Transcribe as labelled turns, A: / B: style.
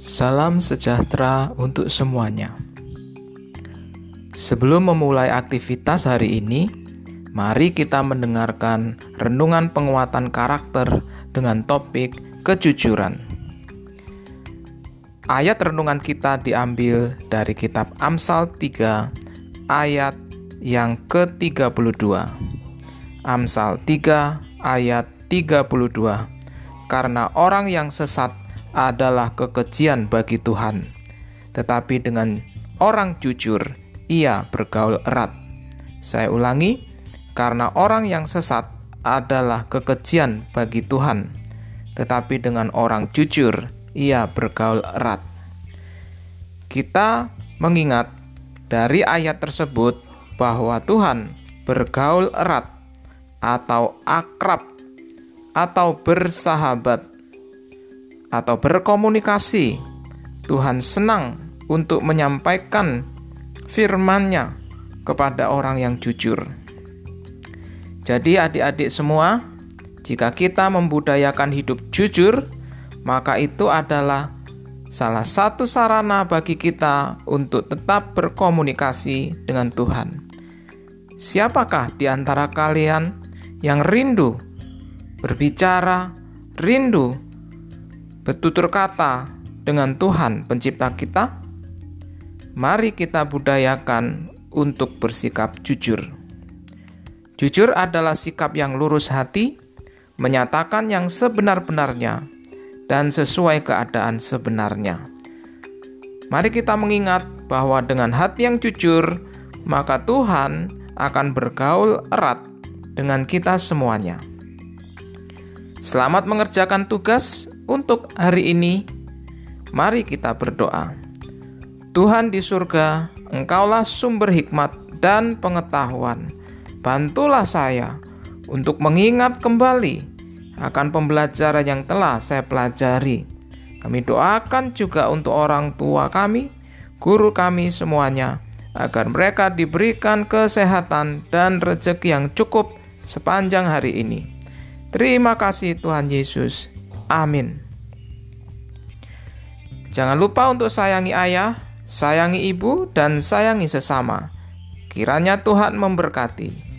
A: Salam sejahtera untuk semuanya. Sebelum memulai aktivitas hari ini, mari kita mendengarkan renungan penguatan karakter dengan topik kejujuran. Ayat renungan kita diambil dari kitab Amsal 3 ayat yang ke-32. Amsal 3 ayat 32. Karena orang yang sesat adalah kekejian bagi Tuhan. Tetapi dengan orang jujur, ia bergaul erat. Saya ulangi, karena orang yang sesat adalah kekejian bagi Tuhan. Tetapi dengan orang jujur, ia bergaul erat. Kita mengingat dari ayat tersebut bahwa Tuhan bergaul erat atau akrab atau bersahabat atau berkomunikasi. Tuhan senang untuk menyampaikan firman-Nya kepada orang yang jujur. Jadi adik-adik semua, jika kita membudayakan hidup jujur, maka itu adalah salah satu sarana bagi kita untuk tetap berkomunikasi dengan Tuhan. Siapakah di antara kalian yang rindu berbicara, rindu bertutur kata dengan Tuhan Pencipta kita, mari kita budayakan untuk bersikap jujur. Jujur adalah sikap yang lurus hati, menyatakan yang sebenar-benarnya, dan sesuai keadaan sebenarnya. Mari kita mengingat bahwa dengan hati yang jujur, maka Tuhan akan bergaul erat dengan kita semuanya. Selamat mengerjakan tugas untuk hari ini, mari kita berdoa. Tuhan di surga, Engkaulah sumber hikmat dan pengetahuan. Bantulah saya untuk mengingat kembali akan pembelajaran yang telah saya pelajari. Kami doakan juga untuk orang tua kami, guru kami semuanya, agar mereka diberikan kesehatan dan rezeki yang cukup sepanjang hari ini. Terima kasih Tuhan Yesus. Amin. Jangan lupa untuk sayangi ayah, sayangi ibu, dan sayangi sesama. Kiranya Tuhan memberkati.